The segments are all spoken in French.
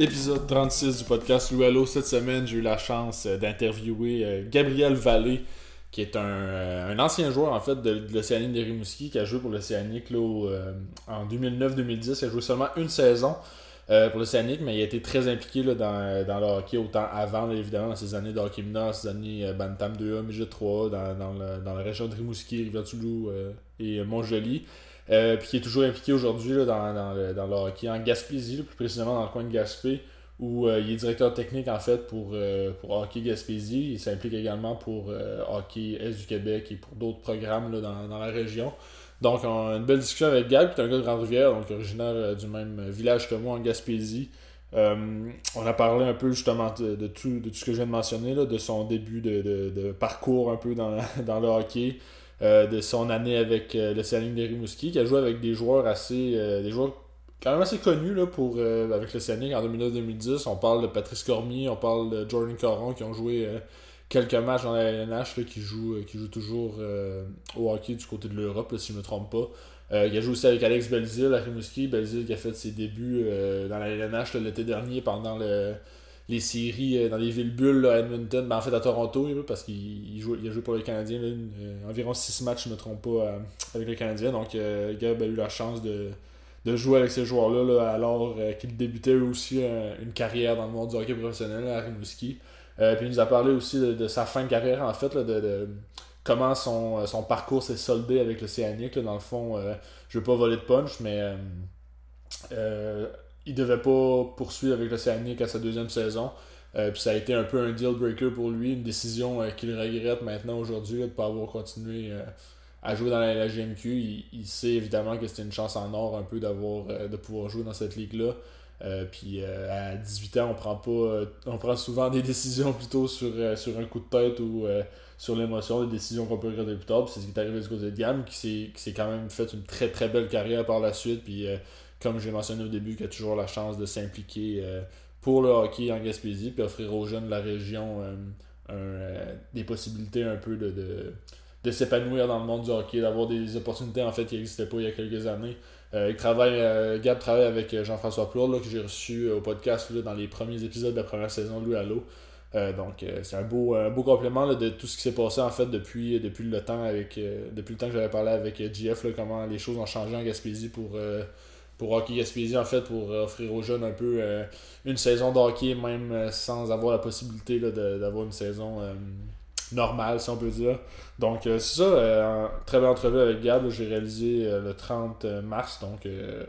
Épisode 36 du podcast Louello. Cette semaine, j'ai eu la chance euh, d'interviewer euh, Gabriel Vallée, qui est un, euh, un ancien joueur en fait de, l'Océanique de Rimouski, qui a joué pour l'Océanique en 2009-2010. Il a joué seulement une saison pour l'Océanique, mais il a été très impliqué là, dans, dans le hockey, autant avant, évidemment, dans ses années de ses années Bantam 2A, Midget 3 dans, dans, la région de Rimouski, euh, et Montjoli. Euh, puis qui est toujours impliqué aujourd'hui dans, dans, le, dans le hockey en Gaspésie, plus précisément dans le coin de Gaspé, où euh, il est directeur technique en fait pour, euh, pour Hockey Gaspésie. Il s'implique également pour Hockey Est du Québec et pour d'autres programmes là, dans, dans la région. Donc on une belle discussion avec Gab, qui est un gars de Grande-Rivière, donc originaire du même village que moi en Gaspésie. On a parlé un peu justement de, de tout, de tout ce que je viens de mentionner, là, de son début de, de- de parcours un peu dans, dans le hockey, euh, de son année avec euh, le Saline de Rimouski, qui a joué avec des joueurs assez. euh, des joueurs quand même assez connus là, pour, avec le Scénic en 2009-2010. On parle de Patrice Cormier, on parle de Jordan Caron qui ont joué quelques matchs dans la LNH, qui, euh, qui jouent toujours au hockey du côté de l'Europe, si je ne me trompe pas. Il a joué aussi avec Alex Belzil à Rimouski. Belzil qui a fait ses débuts dans la LNH l'été dernier pendant le, les séries euh, dans les villes bulles à Edmonton, ben, en fait à Toronto, parce qu'il il a joué pour les Canadiens, euh, environ 6 matchs, je ne me trompe pas, euh, avec les Canadiens. Donc Gab a eu la chance de, de jouer avec ces joueurs-là là, alors qu'ils débutaient eux aussi une carrière dans le monde du hockey professionnel à Rimouski. Puis il nous a parlé aussi de, sa fin de carrière, en fait, de, comment son, son parcours s'est soldé avec l'Océanique. là. Dans le fond, je veux pas voler de punch, mais il devait pas poursuivre avec l'Océanique à sa deuxième saison. Euh, puis ça a été un peu un deal breaker pour lui, une décision euh, qu'il regrette maintenant aujourd'hui de ne pas avoir continué euh, à jouer dans la LGMQ. Il, sait évidemment que c'était une chance en or un peu d'avoir de pouvoir jouer dans cette ligue-là. Puis à 18 ans, on prend pas on prend souvent des décisions plutôt sur, sur un coup de tête ou sur l'émotion, des décisions qu'on peut regretter plus tard. C'est ce qui est arrivé du côté de Gamme, qui s'est quand même fait une très très belle carrière par la suite. Puis comme j'ai mentionné au début, qui a toujours la chance de s'impliquer euh, pour le hockey en Gaspésie, puis offrir aux jeunes de la région euh, euh, des possibilités un peu de, de, s'épanouir dans le monde du hockey, d'avoir des opportunités en fait qui n'existaient pas il y a quelques années. Il travaille, Gab travaille avec Jean-François Plourde, que j'ai reçu au podcast là, dans les premiers épisodes de la première saison de Louis Allo. Donc c'est un beau, un beau complément de tout ce qui s'est passé en fait depuis, depuis le temps avec depuis le temps que j'avais parlé avec JF, là, comment les choses ont changé en Gaspésie pour, pour Hockey Gaspésie en fait pour euh, offrir aux jeunes un peu euh, une saison de hockey même euh, sans avoir la possibilité d'avoir une saison normale si on peut dire. Donc c'est ça, très belle entrevue avec Gab, j'ai réalisé le 30 mars, donc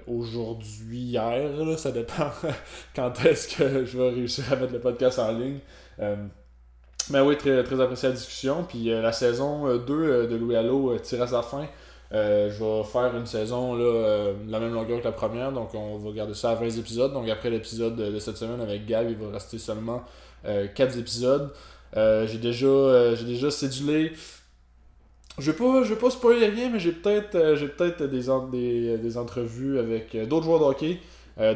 aujourd'hui, hier, ça dépend quand est-ce que je vais réussir à mettre le podcast en ligne. Mais oui, très, très apprécié la discussion. Puis la saison euh, 2 euh, de Louis Allo tire à sa fin. Euh, je vais faire une saison là, euh, la même longueur que la première, donc on va garder ça à 20 épisodes. Donc après l'épisode de, cette semaine avec Gab, il va rester seulement 4 épisodes. Euh, j'ai déjà, j'ai déjà cédulé. Je vais pas, vais pas spoiler rien, mais j'ai peut-être, j'ai peut-être des, des, des entrevues avec d'autres joueurs de hockey,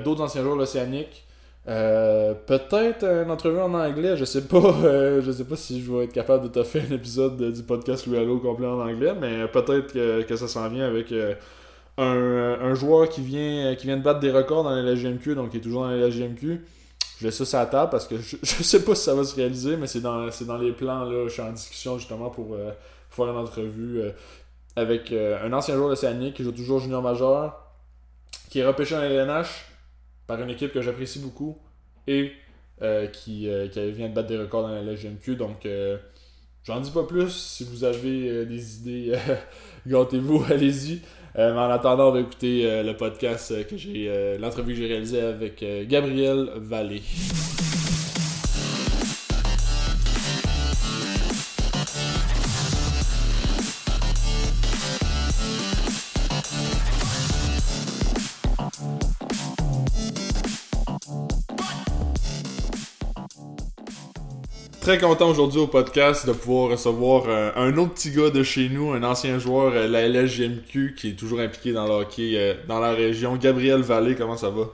d'autres anciens joueurs de l'Océanique. Euh, peut-être une entrevue en anglais, je sais pas, euh, je sais pas si je vais être capable de te faire un épisode de- du podcast Louis Allo complet en anglais, mais peut-être que, que ça s'en vient avec euh, un, un joueur qui vient, qui vient de battre des records dans la LGMQ, donc qui est toujours dans la LGMQ. Je laisse ça sur la table parce que je, je sais pas si ça va se réaliser, mais c'est dans, c'est dans les plans, là, je suis en discussion justement pour faire une entrevue avec un ancien joueur d'Océanique qui joue toujours junior majeur, qui est repêché en LNH par une équipe que j'apprécie beaucoup et euh, qui, euh, qui vient de battre des records dans la LGMQ. Donc, euh, j'en dis pas plus. Si vous avez des idées, gâtez-vous, allez-y. Mais en attendant, on va écouter le podcast que j'ai, l'entrevue que j'ai réalisée avec Gabriel Vallée. Très content aujourd'hui au podcast de pouvoir recevoir euh, un autre petit gars de chez nous, un ancien joueur euh, la LSGMQ qui est toujours impliqué dans le hockey euh, dans la région. Gabriel Vallée, comment ça va?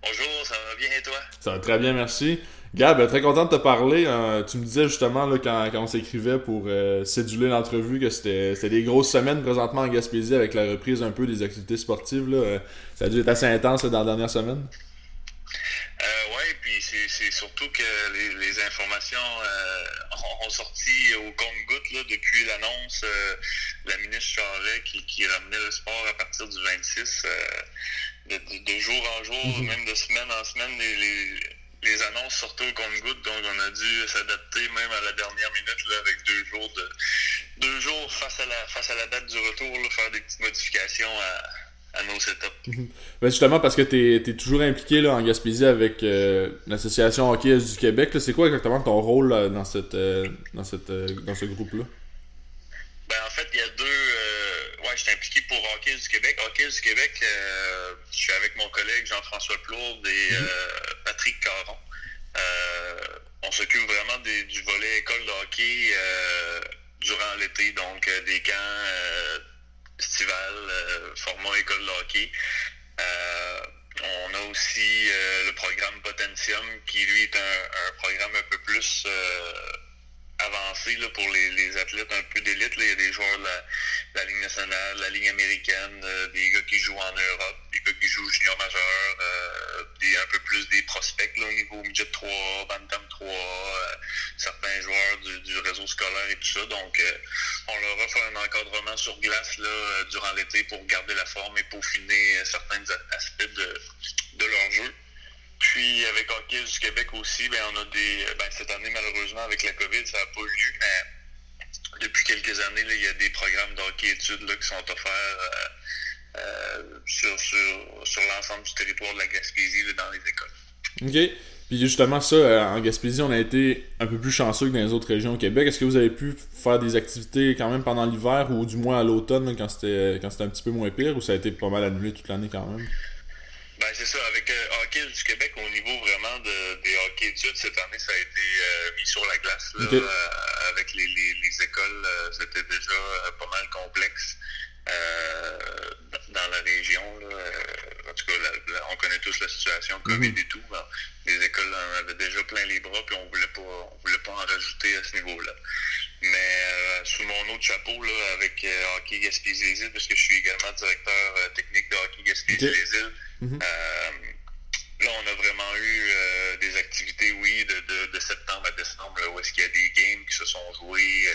Bonjour, ça va bien et toi? Ça va très bien, merci. Gab, très content de te parler. Tu me disais justement là, quand, quand on s'écrivait pour céduler l'entrevue que c'était des grosses semaines présentement en Gaspésie avec la reprise un peu des activités sportives. Là. Ça a dû être assez intense là, dans la dernière semaine. Euh, puis c'est surtout que les, les informations euh, ont, sorti au compte-goutte depuis l'annonce euh, de la ministre Charret qui, qui, ramenait le sport à partir du 26. Euh, de, de, jour en jour, mm-hmm. même de semaine en semaine, les, les, les annonces sortaient au compte-goutte, donc on a dû s'adapter même à la dernière minute là, avec deux jours de deux jours face à la face à la date du retour, là, faire des petites modifications à à nos mhm. ben, justement, parce que tu es, toujours impliqué là, en Gaspésie avec euh, l'Association Hockey du Québec. C'est quoi exactement ton rôle dans, cette, euh, dans, cette, euh, dans ce groupe-là? Ben, en fait, il y a deux. ouais, je suis impliqué pour Hockey du Québec. Hockey du Québec, je suis avec mon collègue Jean-François Plourde et mhm. Patrick Caron. on s'occupe vraiment du volet école de hockey durant l'été, donc des camps festival, euh, format école hockey. Euh, on a aussi euh, le programme Potentium, qui lui est un, programme un peu plus avancé là, pour les, athlètes un peu d'élite. Il y a des joueurs de la, Ligue nationale, la Ligue américaine, des gars qui jouent en Europe, des gars qui jouent junior majeur, des, un peu plus des prospects au niveau midget 3, Bantam 3, certains joueurs du, réseau scolaire et tout ça. Donc, on leur offre un encadrement sur glace là, euh, durant l'été pour garder la forme et peaufiner euh, certains aspects de leur jeu. Puis avec Hockey du Québec aussi, ben, on a des. Ben, cette année, malheureusement, avec la COVID, ça n'a pas eu lieu, mais depuis quelques années, là, il y a des programmes d'hockey études là, qui sont offerts euh, sur, sur, sur l'ensemble du territoire de la Gaspésie dans les écoles. OK. Puis justement, ça, euh, en Gaspésie, on a été un peu plus chanceux que dans les autres régions au Québec. Est-ce que vous avez pu faire des activités quand même pendant l'hiver ou du moins à l'automne quand c'était quand c'était un petit peu moins pire ou ça a été pas mal annulé toute l'année quand même? Ben c'est ça, avec euh, Hockey du Québec, au niveau vraiment de, des hockey études, cette année, ça a été euh, mis sur la glace. Là, avec les, les, les écoles, c'était déjà pas mal complexe. dans la région. Là, en tout cas, on connaît tous la situation COVID mhm. et tout. les écoles en avaient déjà plein les bras, puis on voulait pas, on voulait pas en rajouter à ce niveau-là. Mais euh, sous mon autre chapeau, là, avec euh, Hockey Gaspésie les îles, parce que je suis également directeur euh, technique de Hockey Gaspésie les îles, mhm. là, on a vraiment eu des activités, oui, de, de, septembre à décembre, où est-ce qu'il y a des games qui se sont joués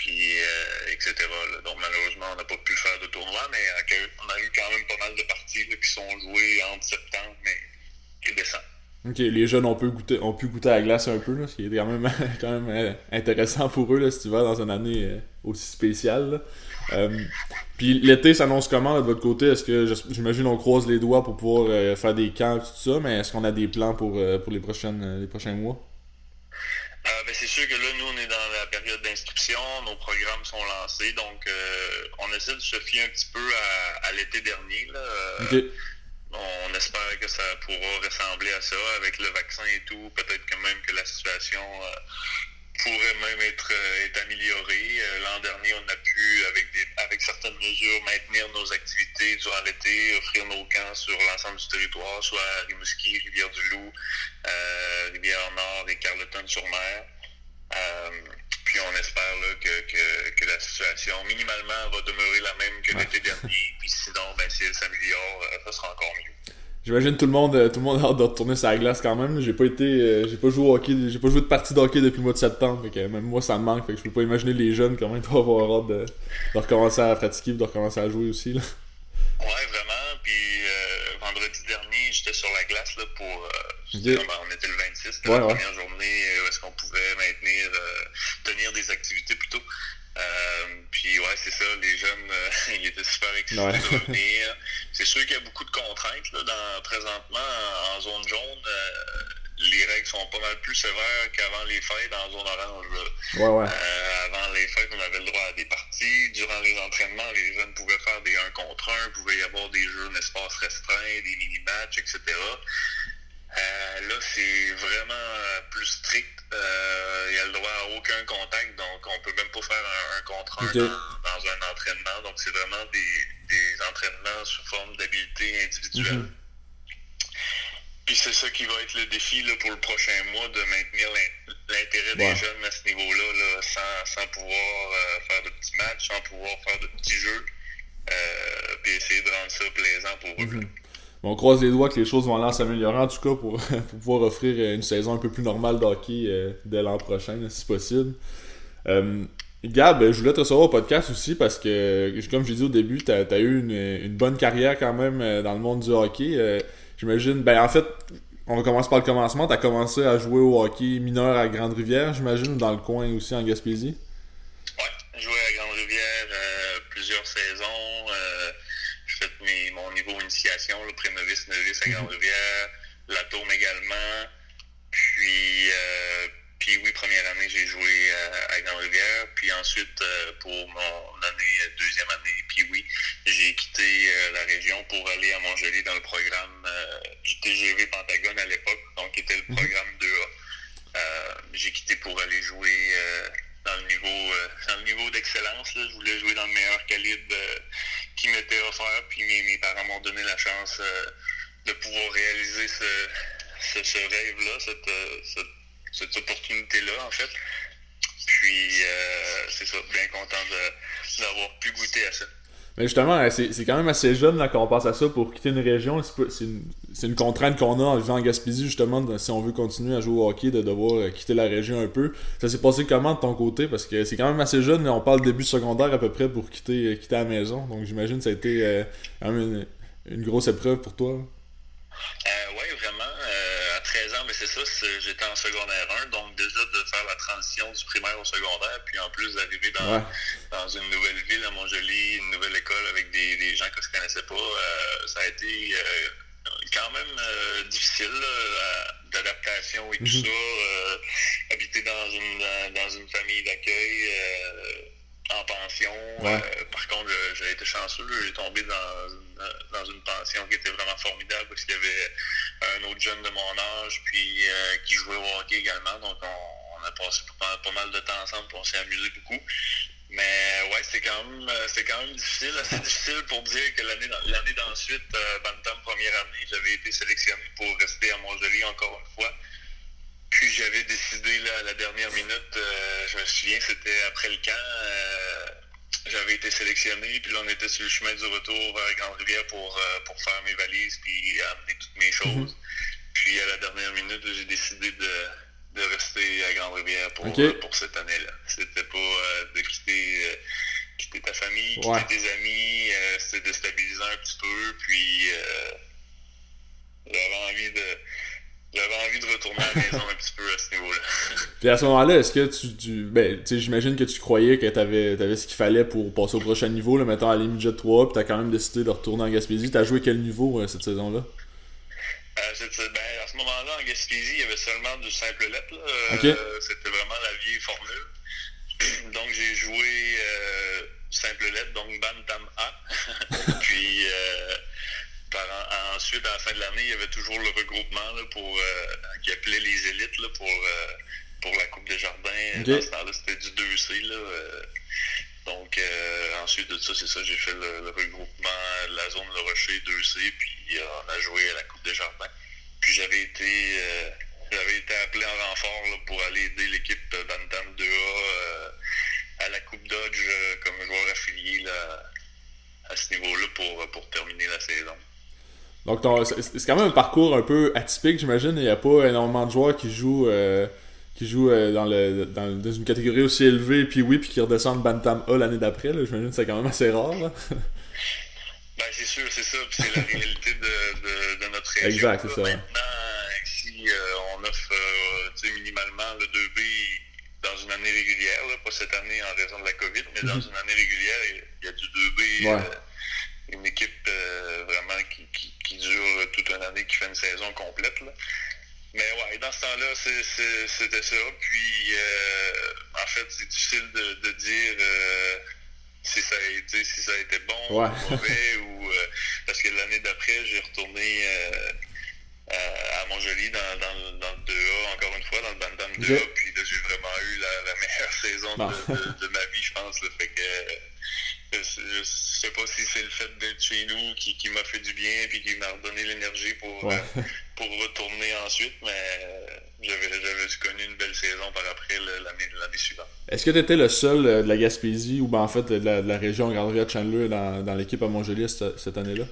puis euh, etc. Donc malheureusement, on n'a pas pu faire de tournoi, mais on a eu quand même pas mal de parties qui sont jouées entre septembre et décembre. Ok, les jeunes ont pu goûter, ont pu goûter à la glace un peu, là, ce qui est quand même, quand même euh, intéressant pour eux là, si tu vas dans une année euh, aussi spéciale. puis l'été s'annonce comment de votre côté? Est-ce que j'imagine on croise les doigts pour pouvoir faire des camps et tout ça, mais est-ce qu'on a des plans pour, pour les, prochaines, les prochains mois? Euh, ben, c'est sûr que là, nous, on est dans la période d'inscription, nos programmes sont lancés, donc euh, on essaie de se fier un petit peu à, l'été dernier. Là. Euh, on espère que ça pourra ressembler à ça avec le vaccin et tout. Peut-être que même que la situation pourrait même être, être améliorée. L'an dernier, on a pu, avec, des, avec certaines mesures, maintenir nos activités durant l'été, offrir nos camps sur l'ensemble du territoire, soit à Rimouski, Rivière-du-Loup, Rivière-Nord et Carleton-sur-Mer. Euh, puis on espère là, que, que, la situation minimalement va demeurer la même que l'été dernier. Puis sinon, ben, si elle s'améliore, euh, ça sera encore mieux. J'imagine tout le monde euh, tout le monde a hâte de retourner sur la glace quand même. J'ai pas été j'ai pas joué au hockey, j'ai pas joué de partie de hockey depuis le mois de septembre, fait que même moi ça me manque, fait que je peux pas imaginer les jeunes comment ils doivent avoir hâte de, de recommencer à pratiquer, de recommencer à jouer aussi là. Ouais, vraiment, puis vendredi dernier, j'étais sur la glace là pour on était le 26, c'était la première journée où est-ce qu'on pouvait maintenir, euh, tenir des activités plutôt. Euh, puis ouais, c'est ça, les jeunes, euh, ils étaient super excités de revenir. C'est sûr qu'il y a beaucoup de contraintes là, dans, présentement en, zone jaune. les règles sont pas mal plus sévères qu'avant les fêtes en zone orange. Ouais, ouais. avant les fêtes, on avait le droit à des parties. Durant les entraînements, les jeunes pouvaient faire des 1 contre 1, il pouvait y avoir des jeux en espace restreint, des mini-matchs, etc. Euh, là, c'est vraiment euh, plus strict. Euh, il y a le droit à aucun contact, donc on peut même pas faire un, un contre un dans, un entraînement. Donc, c'est vraiment des, des, entraînements sous forme d'habileté individuelle. Mhm. Puis c'est ça qui va être le défi là, pour le prochain mois, de maintenir l'intérêt des jeunes à ce niveau-là, là, sans, sans pouvoir faire de petits matchs, sans pouvoir faire de petits jeux, puis essayer de rendre ça plaisant pour eux. Mhm. On croise les doigts que les choses vont aller en s'améliorant, en tout cas, pour, pouvoir offrir une saison un peu plus normale d'hockey dès l'an prochain, si possible. Gab, je voulais te recevoir au podcast aussi parce que, comme je l'ai dit au début, tu as, eu une, bonne carrière quand même dans le monde du hockey. J'imagine, ben en fait, on va commencer par le commencement. Tu as commencé à jouer au hockey mineur à Grande-Rivière, j'imagine, ou dans le coin aussi en Gaspésie? Oui, joué à Grande-Rivière euh, plusieurs saisons. Euh, j'ai fait mon niveau initiation, le pré-novice, novice à mhm. Grande-Rivière, la tourne également. Puis, euh, puis oui, première année, j'ai joué à, à Grande-Rivière. Puis ensuite, euh, pour mon année, deuxième année, puis oui, j'ai quitté euh, la région pour aller à Montjoli dans le programme euh, du TGV Pentagone à l'époque, donc qui était le mhm. programme 2A. j'ai quitté pour aller jouer dans le niveau dans le niveau d'excellence. Je voulais jouer dans le meilleur calibre qui m'était offert. Puis mes, parents m'ont donné la chance de pouvoir réaliser ce, ce, rêve-là, cette, cette cette opportunité-là, en fait. Puis, euh, c'est ça, bien content d'avoir pu goûter à ça. Mais justement, c'est quand même assez jeune là, quand on passe à ça pour quitter une région. C'est une, une, contrainte qu'on a en vivant en Gaspésie, justement, si on veut continuer à jouer au hockey, de devoir euh, quitter la région un peu. Ça s'est passé comment de ton côté? Parce que c'est quand même assez jeune, on parle début secondaire à peu près pour quitter, quitter la maison. Donc j'imagine que ça a été euh, quand même une, grosse épreuve pour toi. oui, vraiment mais c'est ça, j'étais en secondaire 1, donc déjà de faire la transition du primaire au secondaire, puis en plus d'arriver dans, dans une nouvelle ville à Montjoli, une nouvelle école avec des, gens que je connaissais pas, euh, ça a été euh, quand même euh, difficile d'adaptation et tout mhm. ça. habiter dans une, dans une famille d'accueil en pension. par contre, j'ai été chanceux, j'ai tombé dans dans une pension qui était vraiment formidable parce qu'il y avait un autre jeune de mon âge puis euh, qui jouait au hockey également. Donc on, a passé pas, mal de temps ensemble, pour on s'est amusé beaucoup. Mais ouais, c'était quand même c'est quand même difficile, assez difficile pour dire que l'année l'année d'ensuite, euh, Bantam première année, j'avais été sélectionné pour rester à Montjoly encore une fois. Puis j'avais décidé là, à la dernière minute, euh, je me souviens, c'était après le camp j'avais été sélectionné, puis là, on était sur le chemin du retour vers Grande-Rivière pour, euh, pour faire mes valises, puis amener toutes mes mhm. choses. Puis à la dernière minute, j'ai décidé de, de, rester à Grande-Rivière pour, euh, pour cette année-là. C'était pas euh, de quitter, quitter ta famille, quitter tes amis, c'était de stabiliser un petit peu, puis j'avais envie de j'avais envie de retourner à la maison un petit peu à ce niveau-là. Puis à ce moment-là, est-ce que tu, tu ben, tu sais, j'imagine que tu croyais que t'avais avais ce qu'il fallait pour passer au prochain niveau, là, mettons à l'Imidget 3, puis t'as quand même décidé de retourner en Gaspésie. T'as joué quel niveau euh, cette saison-là? Euh, ben, moment-là, en Gaspésie, il y avait seulement du simple lettre. Euh, C'était vraiment la vieille formule. donc j'ai joué euh, simple lettre, donc Bantam A. puis euh, ensuite, à la fin de l'année, il y avait toujours le regroupement là, pour qui appelait les élites là, pour, pour la Coupe des Jardins. Dans ce temps-là, c'était du 2C. Là, euh. donc ensuite de ça, c'est ça, j'ai fait le, regroupement, la zone Le Rocher 2C, puis on a joué à la Coupe des Jardins. Puis j'avais été j'avais été appelé en renfort là, pour aller aider l'équipe Bantam 2A à la Coupe Dodge comme joueur affilié là, à ce niveau-là pour, pour terminer la saison. Donc c'est quand même un parcours un peu atypique, j'imagine. Il n'y a pas énormément de joueurs qui jouent, euh, qui jouent euh, dans, le, dans, une catégorie aussi élevée, puis oui, puis qui redescendent Bantam A l'année d'après. J'imagine que c'est quand même assez rare. Ben, c'est sûr, c'est ça. C'est la réalité de, de, notre région. Exact, c'est ça. Maintenant, si euh, on offre minimalement le 2B dans une année régulière, pas cette année en raison de la COVID, mais dans mhm. une année régulière, il y a du 2B. une équipe vraiment qui, qui, qui dure toute une année, qui fait une saison complète. Là. Mais ouais, dans ce temps-là, c'était ça. Puis, euh, en fait, c'est difficile de, de dire euh, si, ça a été, si ça a été bon ou mauvais. ou, euh, parce que l'année d'après, j'ai retourné à Montjoli dans, dans, dans, le 2A, encore une fois, dans le Bandam 2A. Puis là, j'ai vraiment eu la, la meilleure saison de, de, de, ma vie, je pense. Là, fait que je sais pas si c'est le fait d'être chez nous qui, qui m'a fait du bien puis qui m'a redonné l'énergie pour, euh, pour retourner ensuite, mais euh, j'avais, connu une belle saison par après l'année, suivante. Est-ce que tu étais le seul euh, de la Gaspésie ou ben, en fait de la, de la région Grande-Rivière-Chandler dans, dans l'équipe à Montjoli cette, année-là?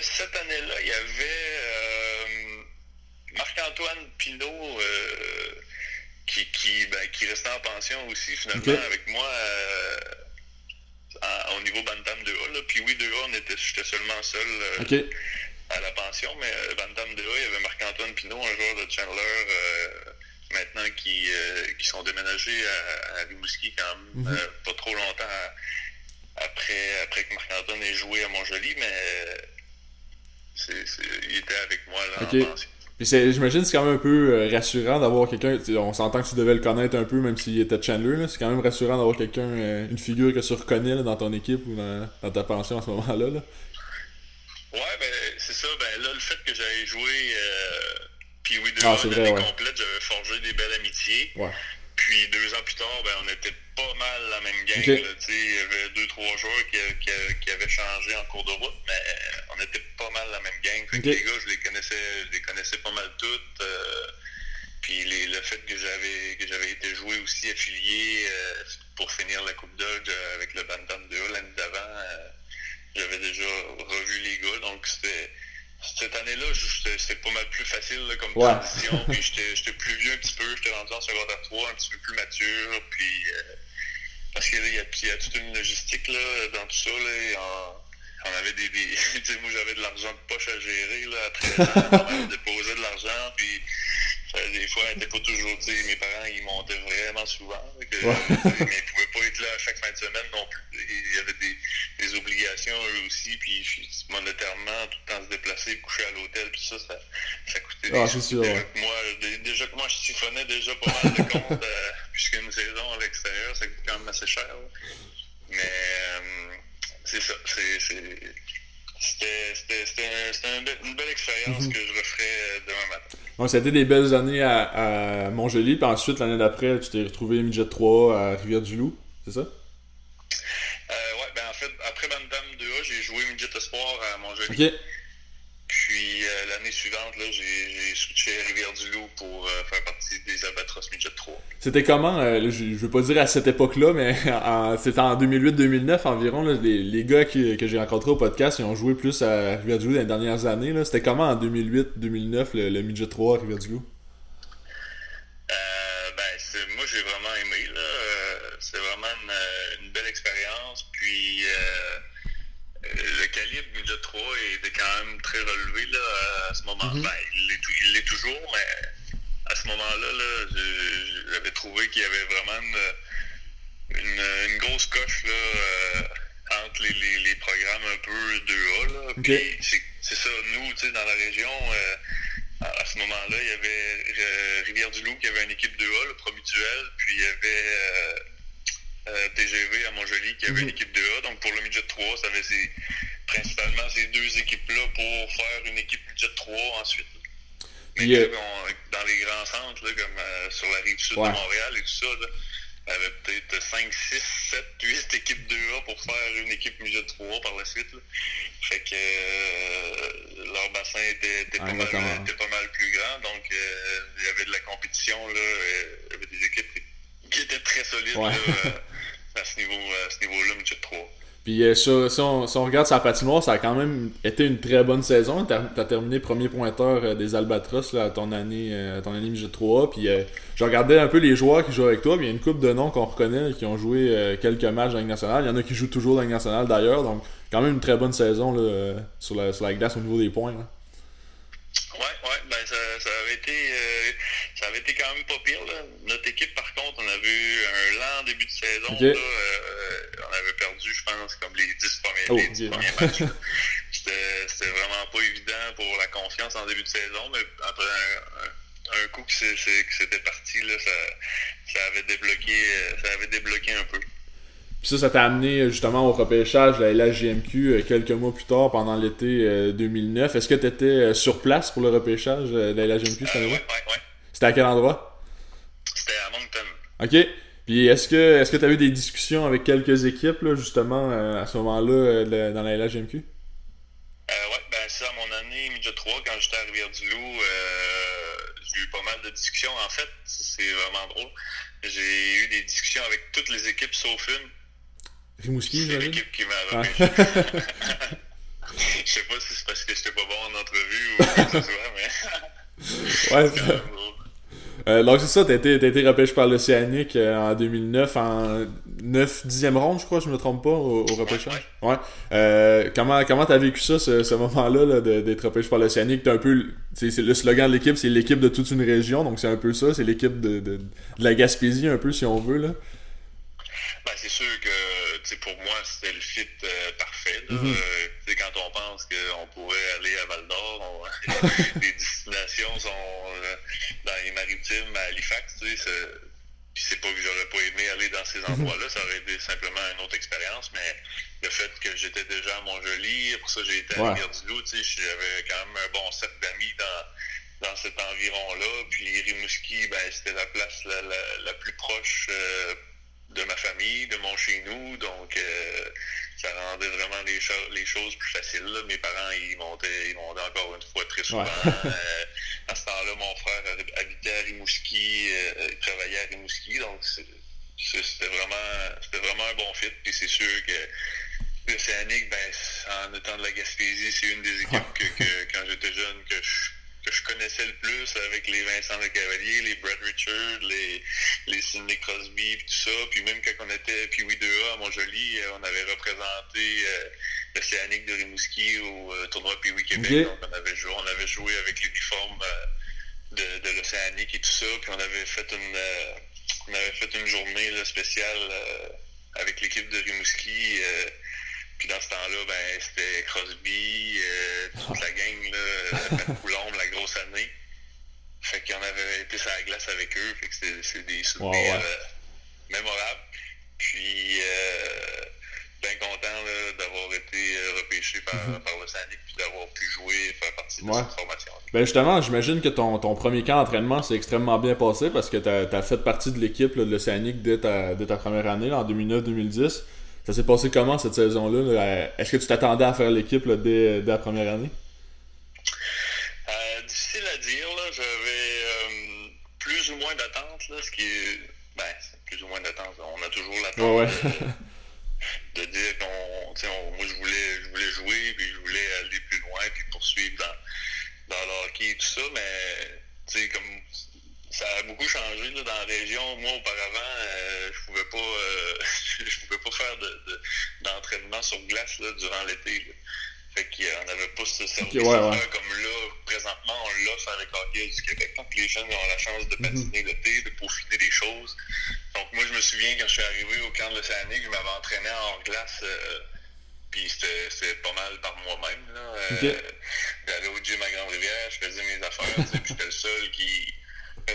cette année-là, il y avait Marc-Antoine Pinault qui, qui, ben, qui restait en pension aussi, finalement, avec moi au niveau Bantam 2A. Puis oui, 2A, j'étais seulement seul à la pension, mais Bantam 2A, il y avait Marc-Antoine Pinault, un joueur de Chandler maintenant qui, euh, qui sont déménagés à, à Rimouski quand même, mhm. euh, pas trop longtemps après, après que Marc-Antoine ait joué à Montjoli, mais il était avec moi là, en pension. J'imagine que c'est quand même un peu euh, rassurant d'avoir quelqu'un, on s'entend que tu devais le connaître un peu même s'il était Chandler, c'est quand même rassurant d'avoir quelqu'un, une figure que tu reconnais dans ton équipe ou dans, ta pension à ce moment-là. Là. Ouais, ben c'est ça, ben là le fait que j'avais joué puis oui, deux ah, ans complète, j'avais forgé des belles amitiés. Puis deux ans plus tard, ben, on était pas mal la même gang. Il y avait deux, trois joueurs qui, qui, avaient changé en cours de route, mais on était pas mal la même gang. Fait les gars, je les connaissais, je les connaissais pas mal toutes. Euh, puis les, le fait que j'avais que j'avais été joué aussi affilié euh, pour finir la Coupe Dodge euh, avec le Bantam de l'année d'avant, j'avais déjà revu les gars, donc c'était cette année-là, c'était pas mal plus facile comme transition. puis j'étais plus vieux un petit peu, j'étais rendu en secondaire 3, un petit peu plus mature. Puis, euh, parce qu'il y, y, a toute une logistique là, dans tout ça. Là, on avait des. des moi, j'avais de l'argent de poche à gérer. Là, après, on déposait de l'argent. Puis des fois, elle n'était pas toujours, tu sais, mes parents, ils montaient vraiment souvent. Que, mais ils ne pouvaient pas être là à chaque fin de semaine non plus. Il y avait des, des obligations, eux aussi, puis monétairement, tout le temps se déplacer, coucher à l'hôtel, puis ça, ça, ça coûtait ah, des sûr, déjà, que moi, déjà que moi, je siphonnais déjà pas mal de comptes, euh, puisqu'une saison à l'extérieur, ça coûte quand même assez cher. Mais euh, c'est ça, c'est c'était une belle expérience mhm. que je referais euh, demain matin. Donc, ça a été des belles années à, à Montjoli, puis ensuite, l'année d'après, tu t'es retrouvé midget 3 à Rivière-du-Loup, c'est ça? Euh, ouais, ben en fait, après Bantam 2A, j'ai joué midget espoir à Montjoli. OK. Euh, l'année suivante, j'ai switché à Rivière-du-Loup pour euh, faire partie des Albatros Midget 3. C'était comment, euh, je, ne veux pas dire à cette époque-là, mais c'était en 2008-2009 environ, les, les, gars que j'ai rencontrés au podcast, ils ont joué plus à Rivière-du-Loup dans les dernières années. C'était comment en 2008-2009 le, le, Midget 3 à Rivière-du-Loup? ben, moi j'ai vraiment aimé. C'est vraiment une, une, belle expérience. Puis le calibre Midget 3 était quand même très relevé là, à ce moment-là. Mhm. Ben, il l'est toujours, mais à ce moment-là, là, j'avais trouvé qu'il y avait vraiment une, une, grosse coche là, euh, entre les, les, les, programmes un peu 2A. C'est ça, nous, dans la région, euh, à, ce moment-là, il y avait euh, Rivière-du-Loup qui avait une équipe 2A, le Promutuel, puis il y avait TGV à Montjoli qui avait une mhm. équipe 2A. Donc pour le midget 3, ça avait principalement ces deux équipes-là pour faire une équipe midget 3 ensuite. Mais dans les grands centres, comme euh, sur la rive sud de Montréal et tout ça, il y avait peut-être 5, 6, 7, 8 équipes 2A pour faire une équipe midget 3 par la suite. Fait que euh, leur bassin était, était, pas mal, était, pas mal, plus grand. Donc il y avait de la compétition. Là, il y avait des équipes qui étaient très solides. Là, à ce niveau-là, niveau 3. Puis euh, si, on, regarde sa patinoire, ça a quand même été une très bonne saison. Tu as, terminé premier pointeur euh, des Albatros là, à ton année, euh, ton année 3 Puis je regardais un peu les joueurs qui jouent avec toi. il y a une coupe de noms qu'on reconnaît qui ont joué quelques matchs dans la nationale. Il y en a qui jouent toujours dans la nationale d'ailleurs. Donc quand même une très bonne saison là, sur, la, sur la glace au niveau des points. Là. Ouais, ouais, ben ça, ça avait été ça avait été quand même pas pire. Là. Notre équipe, par contre, on avait eu un lent début de saison. Là, euh, perdu, je pense, comme les 10 premiers, oh, les 10 premiers matchs. C'était vraiment pas évident pour la confiance en début de saison, mais après un, un, coup que c'était parti, là, ça, ça, avait débloqué, ça avait débloqué un peu. Puis ça, ça t'a amené justement au repêchage de la LHJMQ euh, quelques mois plus tard, pendant l'été 2009. Euh, Est-ce que tu étais sur place pour le repêchage de la LHJMQ cette année-là? Oui, oui, c'était à quel endroit? C'était à Moncton. OK. Puis est-ce que est-ce que tu as eu des discussions avec quelques équipes là, justement euh, à ce moment-là euh, dans la LHMQ? Euh, ouais, ben ça, à mon année midget 3, quand j'étais à Rivière-du-Loup, euh, j'ai eu pas mal de discussions. En fait, c'est vraiment drôle. J'ai eu des discussions avec toutes les équipes sauf une. Rimouski, C'est l'équipe qui m'a repêché. Je sais pas si c'est parce que j'étais pas bon en entrevue ou quoi que ce soit, mais. ouais, euh, donc c'est ça, t'as été, été repêché par l'Océanique euh, en 2009 en 9 10e ronde, je crois, je me trompe pas, au, au repêchage. Ouais. Euh, comment comment t'as vécu ça, ce, ce moment-là, là, d'être repêché par l'Océanique? Un peu, c'est le slogan de l'équipe, c'est l'équipe de toute une région, donc c'est un peu ça, c'est l'équipe de, de, de, la Gaspésie un peu, si on veut, là. Ben, c'est sûr que pour moi, c'était le fit parfait. Là. Mm -hmm. quand on pense qu'on pourrait aller à Val d'Or, les destinations sont dans les maritimes, à Halifax. Puis c'est pas que j'aurais pas aimé aller dans ces mhm. endroits-là, ça aurait été simplement une autre expérience, mais le fait que j'étais déjà à Montjoli, pour ça j'ai été à Rivière-du-Loup, j'avais quand même un bon set d'amis dans, dans cet environ-là. Puis Rimouski, ben, c'était la place la, la, la plus proche euh, de ma famille, de mon chez nous. Donc, euh, ça rendait vraiment les, cho les, choses plus faciles. Là. Mes parents, ils montaient, ils montaient encore une fois très souvent. Ouais. euh, à ce temps-là, mon frère habitait à Rimouski, euh, il travaillait à Rimouski. Donc, c'était vraiment, c'était vraiment un bon fit. Puis c'est sûr que l'Océanique, ben, en étant de la Gaspésie, c'est une des équipes que, que quand j'étais jeune, que je que je connaissais le plus avec les Vincent Le Cavalier, les Brad Richard, les, les Sidney Crosby, tout ça. Puis même quand on était puis oui 2A à Montjoli, euh, on avait représenté euh, l'Océanique de Rimouski au euh, tournoi puis oui Québec. Okay. Donc on avait joué, on avait joué avec l'uniforme euh, de, de l'Océanique et tout ça. Puis on avait fait une on avait fait une journée là, spéciale avec l'équipe de Rimouski. Puis dans ce temps-là, ben, c'était Crosby, euh, toute la gang, là, Pat Coulombe, la grosse année. Fait qu'on avait été sur la glace avec eux. Fait que c'est des souvenirs wow, ouais. euh, mémorables. Puis, euh, bien content d'avoir été repêché par, mm -hmm. par l'Océanique puis d'avoir pu jouer, faire partie de ouais. cette formation. Ben justement, j'imagine que ton, ton premier camp d'entraînement s'est extrêmement bien passé parce que tu as, as, fait partie de l'équipe de l'Océanique dès ta, dès ta première année, là, en 2009-2010. Ça s'est passé comment cette saison-là? Est-ce que tu t'attendais à faire l'équipe dès, dès, la première année? Euh, difficile à dire. J'avais euh, plus ou moins d'attente. Ce qui est. Ben, plus ou moins d'attente. On a toujours l'attente ouais. de, de, dire qu'on. Moi, je voulais, je voulais jouer, puis je voulais aller plus loin, puis poursuivre dans, dans le hockey et tout ça, mais tu sais, comme ça a beaucoup changé là, dans la région. Moi, auparavant, euh, je pouvais pas euh, je pouvais pas faire d'entraînement de, sur glace là, durant l'été. Fait qu'on n'avait pas ce service okay, ouais, ouais. comme là, présentement, on l'offre avec Hockey du Québec. Les jeunes ont la chance de patiner mm -hmm. l'été, de peaufiner des choses. Donc moi, je me souviens quand je suis arrivé au camp de l'Océanique, je m'avais entraîné en glace. Euh, puis c'était pas mal par moi-même. Okay. Euh, J'allais au gym à Grande-Rivière, je faisais mes affaires, puis j'étais le seul qui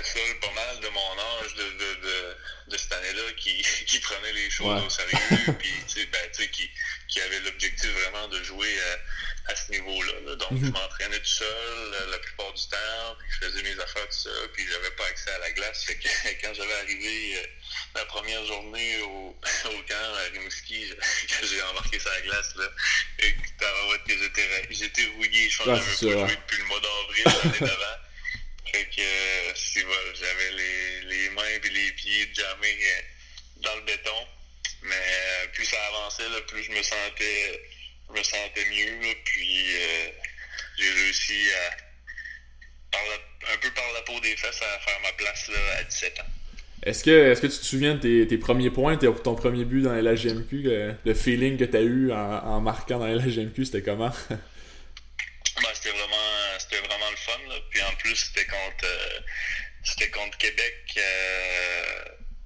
seul pas mal de mon âge de, de, de, de cette année-là qui, qui prenait les choses ouais. au sérieux puis ben, qui, qui avait l'objectif vraiment de jouer à, à ce niveau-là. Là. Donc mm -hmm. je m'entraînais tout seul la, la, plupart du temps, puis je faisais mes affaires tout seul, puis j'avais pas accès à la glace. Fait que quand j'avais arrivé euh, la première journée au, au camp à Rimouski, quand j'ai embarqué sur la glace, là, et que j'étais rouillé, je pense que j'avais pas joué depuis le mois d'avril l'année d'avant. Fait que euh, voilà, j'avais les, les mains et les pieds jamais euh, dans le béton. Mais euh, plus ça avançait, là, plus je me sentais je me sentais mieux. Là, puis euh, j'ai réussi à par la, un peu par la peau des fesses à faire ma place là, à 17 ans. Est-ce que, est que tu te souviens de tes, tes premiers points, tes, ton premier but dans la LHGMQ, le feeling que tu as eu en, en, marquant dans la LHGMQ, c'était comment? ben, c'était vraiment c'était vraiment fun. Là. Puis en plus, c'était contre, euh, c'était contre Québec euh,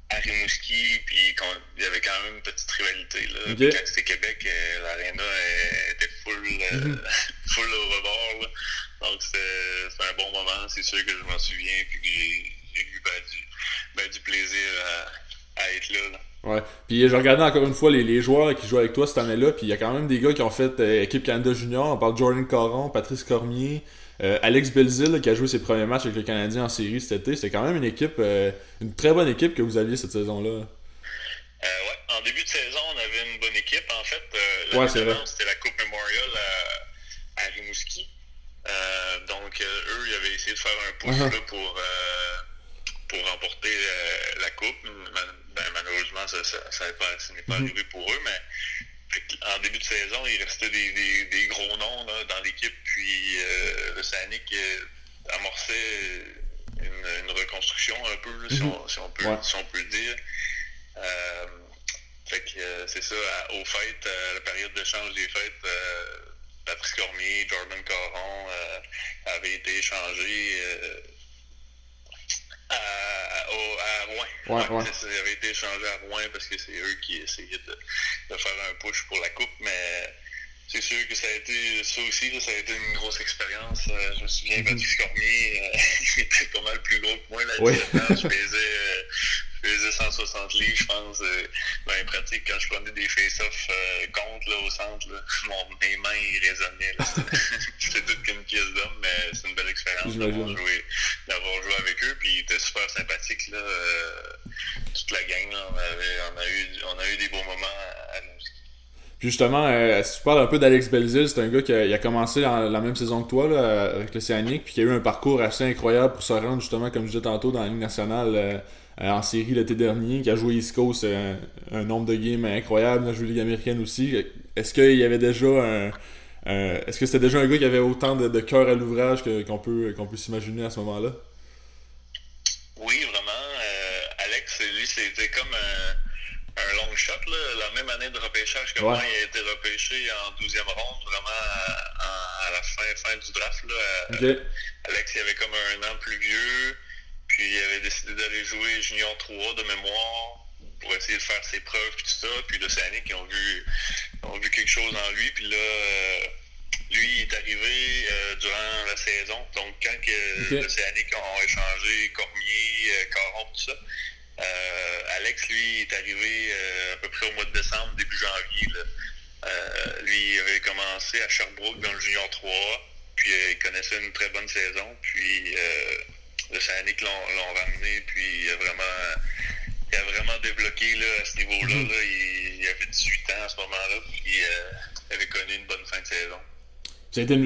à Rimouski. Puis il y avait quand même une petite rivalité. Là. Okay. Quand c'était Québec, euh, l'aréna était full, mm -hmm. full au rebord. Là. Donc c'était un bon moment. C'est sûr que je m'en souviens. Puis j'ai eu ben, du, ben, du plaisir à, à être là. là. Ouais. Puis je regardais encore une fois les, les joueurs qui jouent avec toi cette année-là. Puis il y a quand même des gars qui ont fait euh, équipe Canada Junior. On parle de Jordan Caron, Patrice Cormier, euh, Alex Belzil qui a joué ses premiers matchs avec le Canadien en série cet été. C'était quand même une équipe, euh, une très bonne équipe que vous aviez cette saison-là. Ouais. En début de saison, on avait une bonne équipe. En fait, euh, ouais, c'était la Coupe Memorial à, à Rimouski. donc eux, ils avaient essayé de faire un push uh -huh. là, pour, pour remporter la Coupe. Ben, malheureusement, ça, ça, ça n'est pas, mm -hmm. arrivé pour eux, mais en début de saison, il restait des, des, gros noms dans l'équipe, puis euh, le Sanic euh, amorçait une, une, reconstruction un peu, si, mhm. on, si, on, peut, si on peut le dire. Euh, fait que c'est ça, aux fêtes, à la période de change des fêtes, Patrice Cormier, Jordan Caron avaient été échangés à, à, Rouen. Ouais, Ça avait été échangé à Rouen parce que c'est eux qui essayaient de, de, faire un push pour la coupe, mais c'est sûr que ça a été ça aussi, ça a été une grosse expérience. Euh, je me souviens. Patrice Cormier, euh, il était pas mal plus gros que moi là, ouais. je faisais euh, je faisais 160 livres, je pense. Euh, en pratique, quand je prenais des face-offs euh, contre là, au centre, là, mon, mes mains ils résonnaient. C'était toute qu'une pièce d'homme, mais c'est une belle expérience d'avoir joué, joué avec eux. Puis ils étaient super sympathiques. Là, euh, toute la gang, là, on, avait, on, a eu, on a eu des beaux moments à, à nous. Puis justement, euh, si tu parles un peu d'Alex Belzil, c'est un gars qui a, commencé la même saison que toi là, avec l'Océanique, puis qui a eu un parcours assez incroyable pour se rendre justement, comme je disais tantôt, dans la Ligue nationale. Euh, euh, en série l'été dernier, qui a joué East Coast un, nombre de games incroyable, a joué Ligue américaine aussi. Est-ce qu'il y avait déjà un. Est-ce que c'était déjà un gars qui avait autant de, cœur à l'ouvrage qu'on peut, qu'on peut s'imaginer à ce moment-là? Oui, vraiment. Euh, Alex, lui, c'était comme un, un, long shot. Là. La même année de repêchage que ouais. moi, il a été repêché en 12e ronde, vraiment à, à la fin, fin du draft. Là. Okay. Alex, il avait comme un an plus vieux. Puis il avait décidé d'aller jouer Junior 3 de mémoire pour essayer de faire ses preuves et tout ça. Puis l'Océanique, ils ont vu, ils ont vu quelque chose en lui. Puis là, euh, lui, il est arrivé euh, durant la saison. Donc quand que okay. l'Océanique ont échangé Cormier, euh, Caron, tout ça, Alex, lui, est arrivé euh, à peu près au mois de décembre, début janvier. Là. Euh, lui, il avait commencé à Sherbrooke dans le Junior 3. Puis il connaissait une très bonne saison. Puis le Sanic l'ont ramené, puis il a vraiment, il a vraiment débloqué là, à ce niveau-là. Mm -hmm. là, il, il, avait 18 ans à ce moment-là, puis euh, il avait connu une bonne fin de saison.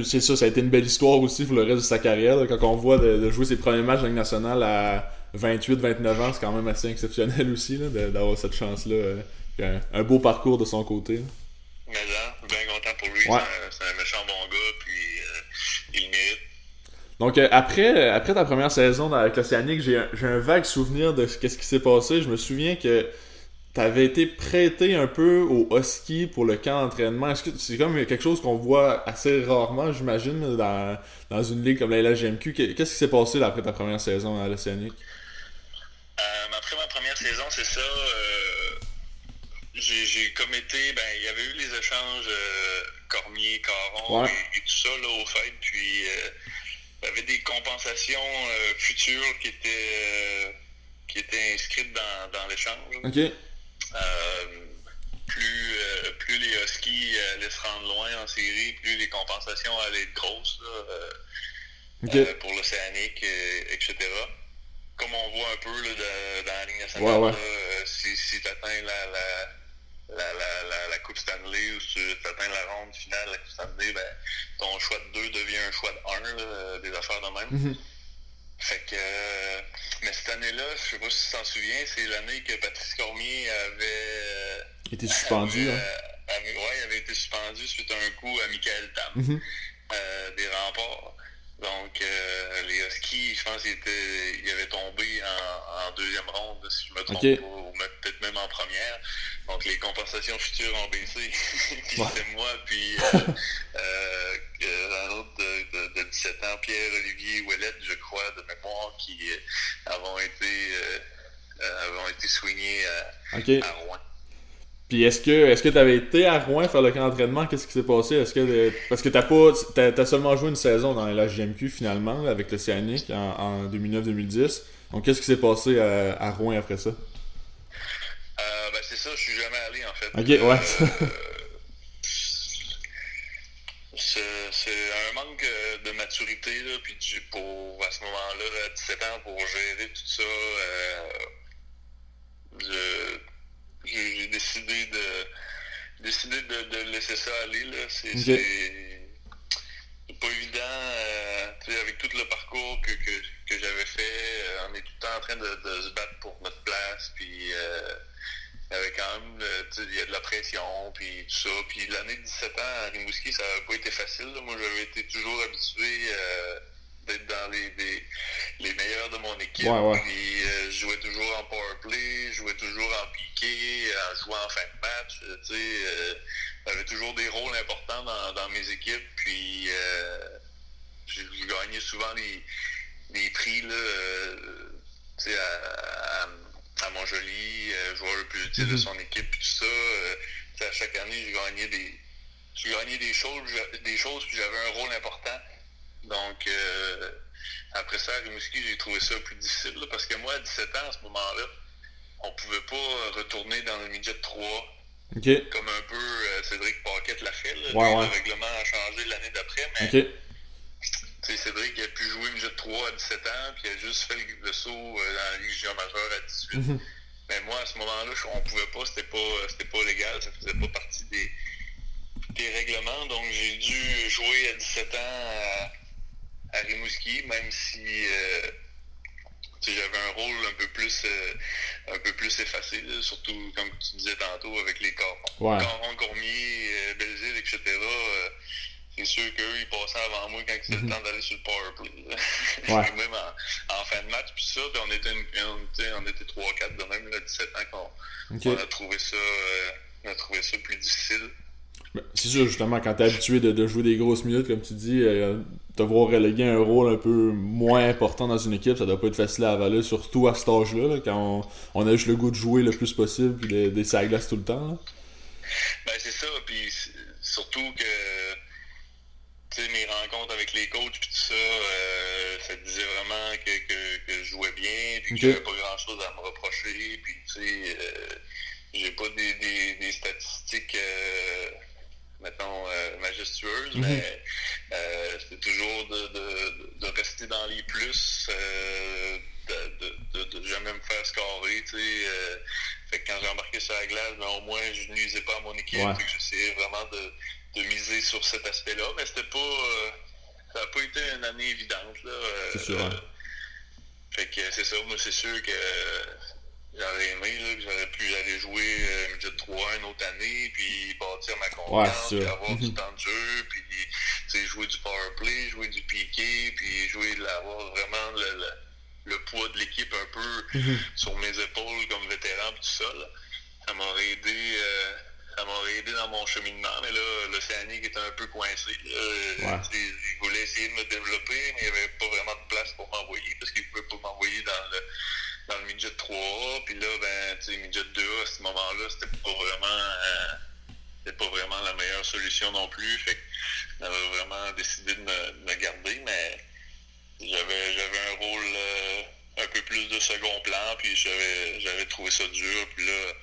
C'est ça, ça a été une belle histoire aussi pour le reste de sa carrière. Là, quand on voit de, de, jouer ses premiers matchs en Ligue nationale à 28-29 ans, c'est quand même assez exceptionnel aussi d'avoir cette chance-là. Euh, un, un, beau parcours de son côté. Là. Mais là, bien content pour lui. Ouais. C'est un méchant bon gars, puis euh, il mérite donc euh, après, après ta première saison avec l'Océanique, j'ai un, un, vague souvenir de ce, ce qui s'est passé. Je me souviens que tu avais été prêté un peu au Husky pour le camp d'entraînement. Est-ce que c'est comme quelque chose qu'on voit assez rarement, j'imagine, dans, dans une ligue comme la LHGMQ? Qu'est-ce qui s'est passé là, après ta première saison à l'Océanique? Euh, première saison, c'est ça. Euh, j'ai comme été, ben, il y avait eu les échanges euh, Cormier, Caron ouais. et, et, tout ça là, au fait. Puis il y avait des compensations euh, futures qui étaient, euh, qui étaient inscrites dans, dans l'échange. Euh, plus, plus les Huskies allaient se rendre loin en série, plus les compensations allaient être grosses là, okay. pour l'Océanique, etc. Comme on voit un peu là, de, dans la ligne nationale, ouais, ouais. Là, si, si tu atteins la, la la, la, la, la, Coupe Stanley ou si tu atteins la ronde finale de la Coupe Stanley, ben, ton choix de 2 devient un choix de 1, là, des affaires de même. Mm -hmm. Fait que, euh, mais cette année-là, je sais pas si tu t'en souviens, c'est l'année que Patrice Cormier avait été suspendu. Avait, hein? avait, ouais, il avait été suspendu suite à un coup à Michael Tam mm -hmm. euh, des remparts. Donc, euh, les Huskies, je pense qu'il il avait tombé en, en, deuxième ronde, si je me trompe okay. pas, ou peut-être même en première. Donc, les compensations futures ont baissé. puis ouais. c'est moi, puis euh, euh, un autre de, de, de, 17 ans, Pierre-Olivier Ouellette, je crois, de mémoire, qui euh, avons été, euh, avons été soignés à, okay. à Rouen. Puis est-ce que est-ce que tu avais été à Rouen faire le camp d'entraînement? Qu'est-ce qui s'est passé? Est-ce que parce que t'as pas t'as, as seulement joué une saison dans la GMQ finalement avec l'Océanique en, en 2009-2010. Donc qu'est-ce qui s'est passé à, à, Rouen après ça? Euh, Ben c'est ça, je suis jamais allé en fait. Ok, ouais. Euh, c'est un manque de maturité là, puis pour à ce moment-là, à 17 ans, pour gérer tout ça. Euh, je, j'ai décidé de décidé de, de, laisser ça aller. C'est okay. pas évident euh, avec tout le parcours que, que, que j'avais fait. Euh, on est tout le temps en train de, de, se battre pour notre place. Puis euh, avait quand même, il y a de la pression, puis tout ça. Puis l'année de 17 ans à Rimouski, ça n'a pas été facile. Moi, j'avais été toujours habitué d'être dans les, les, meilleurs de mon équipe. Puis je jouais toujours en power play, je jouais toujours en piqué, en jouant en fin de match. Tu sais, j'avais toujours des rôles importants dans, dans mes équipes. Puis j'ai gagné souvent les, les prix là, à, à, à Montjoli, euh, joueur le plus utile de mhm. son équipe, tout ça. Euh, à chaque année, j'ai gagné des. J'ai gagné des choses, des choses, puis j'avais un rôle important. Donc, euh, après ça, à Rimouski, j'ai trouvé ça plus difficile, parce que moi, à 17 ans, à ce moment-là, on pouvait pas retourner dans le midget 3. Comme un peu Cédric Paquette l'a fait. Le règlement a changé l'année d'après, mais c'est Cédric a pu jouer de 3 à 17 ans, puis il a juste fait le, saut euh, dans la Ligue junior majeure à 18. Mhm. Mais moi, à ce moment-là, on pouvait pas, c'était pas, c'était pas légal, ça faisait pas partie des, des règlements. Donc j'ai dû jouer à 17 ans à, Rimouski, même si euh, j'avais un rôle un peu plus euh, un peu plus effacé, surtout comme tu disais tantôt avec les corps. Ouais. Cormier, Belzile, etc c'est sûr qu'eux, ils passaient avant moi quand c'était le mhm. temps d'aller sur le powerplay. Ouais. même en, fin de match, puis ça, puis on était, on était, on était 3-4 de même, là, 17 ans, qu'on on a trouvé ça euh, on a trouvé ça plus difficile. C'est sûr, justement, quand t'es habitué de, de, jouer des grosses minutes, comme tu dis, euh, te voir reléguer un rôle un peu moins important dans une équipe, ça doit pas être facile à avaler, surtout à cet âge-là, quand on, a juste le goût de jouer le plus possible, puis des, des tout le temps. Là. Ben, c'est ça, puis surtout que mes rencontres avec les coachs puis tout ça, euh, ça disait vraiment que, que, que, je jouais bien, puis que j'avais pas grand chose à me reprocher, puis tu sais, euh, j'ai pas des, des, des statistiques euh, mettons euh, majestueuses, mhm. mais euh, c'était toujours de, de, de, rester dans les plus, de, de, de, jamais me faire scorer, tu sais. fait que quand j'ai embarqué sur la glace, ben, au moins je nuisais pas à mon équipe, ouais. j'essayais vraiment de de miser sur cet aspect-là, mais c'était pas. Euh, ça n'a pas été une année évidente. Là, euh, c'est sûr. Hein. fait que c'est ça, moi c'est sûr que j'aurais aimé là, que j'aurais pu aller jouer euh, midget 3 une autre année, puis bâtir ma confiance, puis avoir du temps de jeu, puis jouer du power play, jouer du piqué, puis jouer avoir vraiment le, le, poids de l'équipe un peu mhm. sur mes épaules comme vétéran, tout ça. Là. Ça m'aurait aidé. Euh, ça m'aurait aidé dans mon cheminement, mais là, l'Océanique était un peu coincé. Ouais. Il voulait essayer de me développer, mais il n'y avait pas vraiment de place pour m'envoyer parce qu'il ne pouvait pas m'envoyer dans le dans le midget 3 puis là, ben, tu sais, midget 2 à ce moment-là, c'était pas vraiment euh, pas vraiment la meilleure solution non plus. Fait que j'avais vraiment décidé de me, garder, mais j'avais j'avais un rôle euh, un peu plus de second plan, puis j'avais j'avais trouvé ça dur, puis là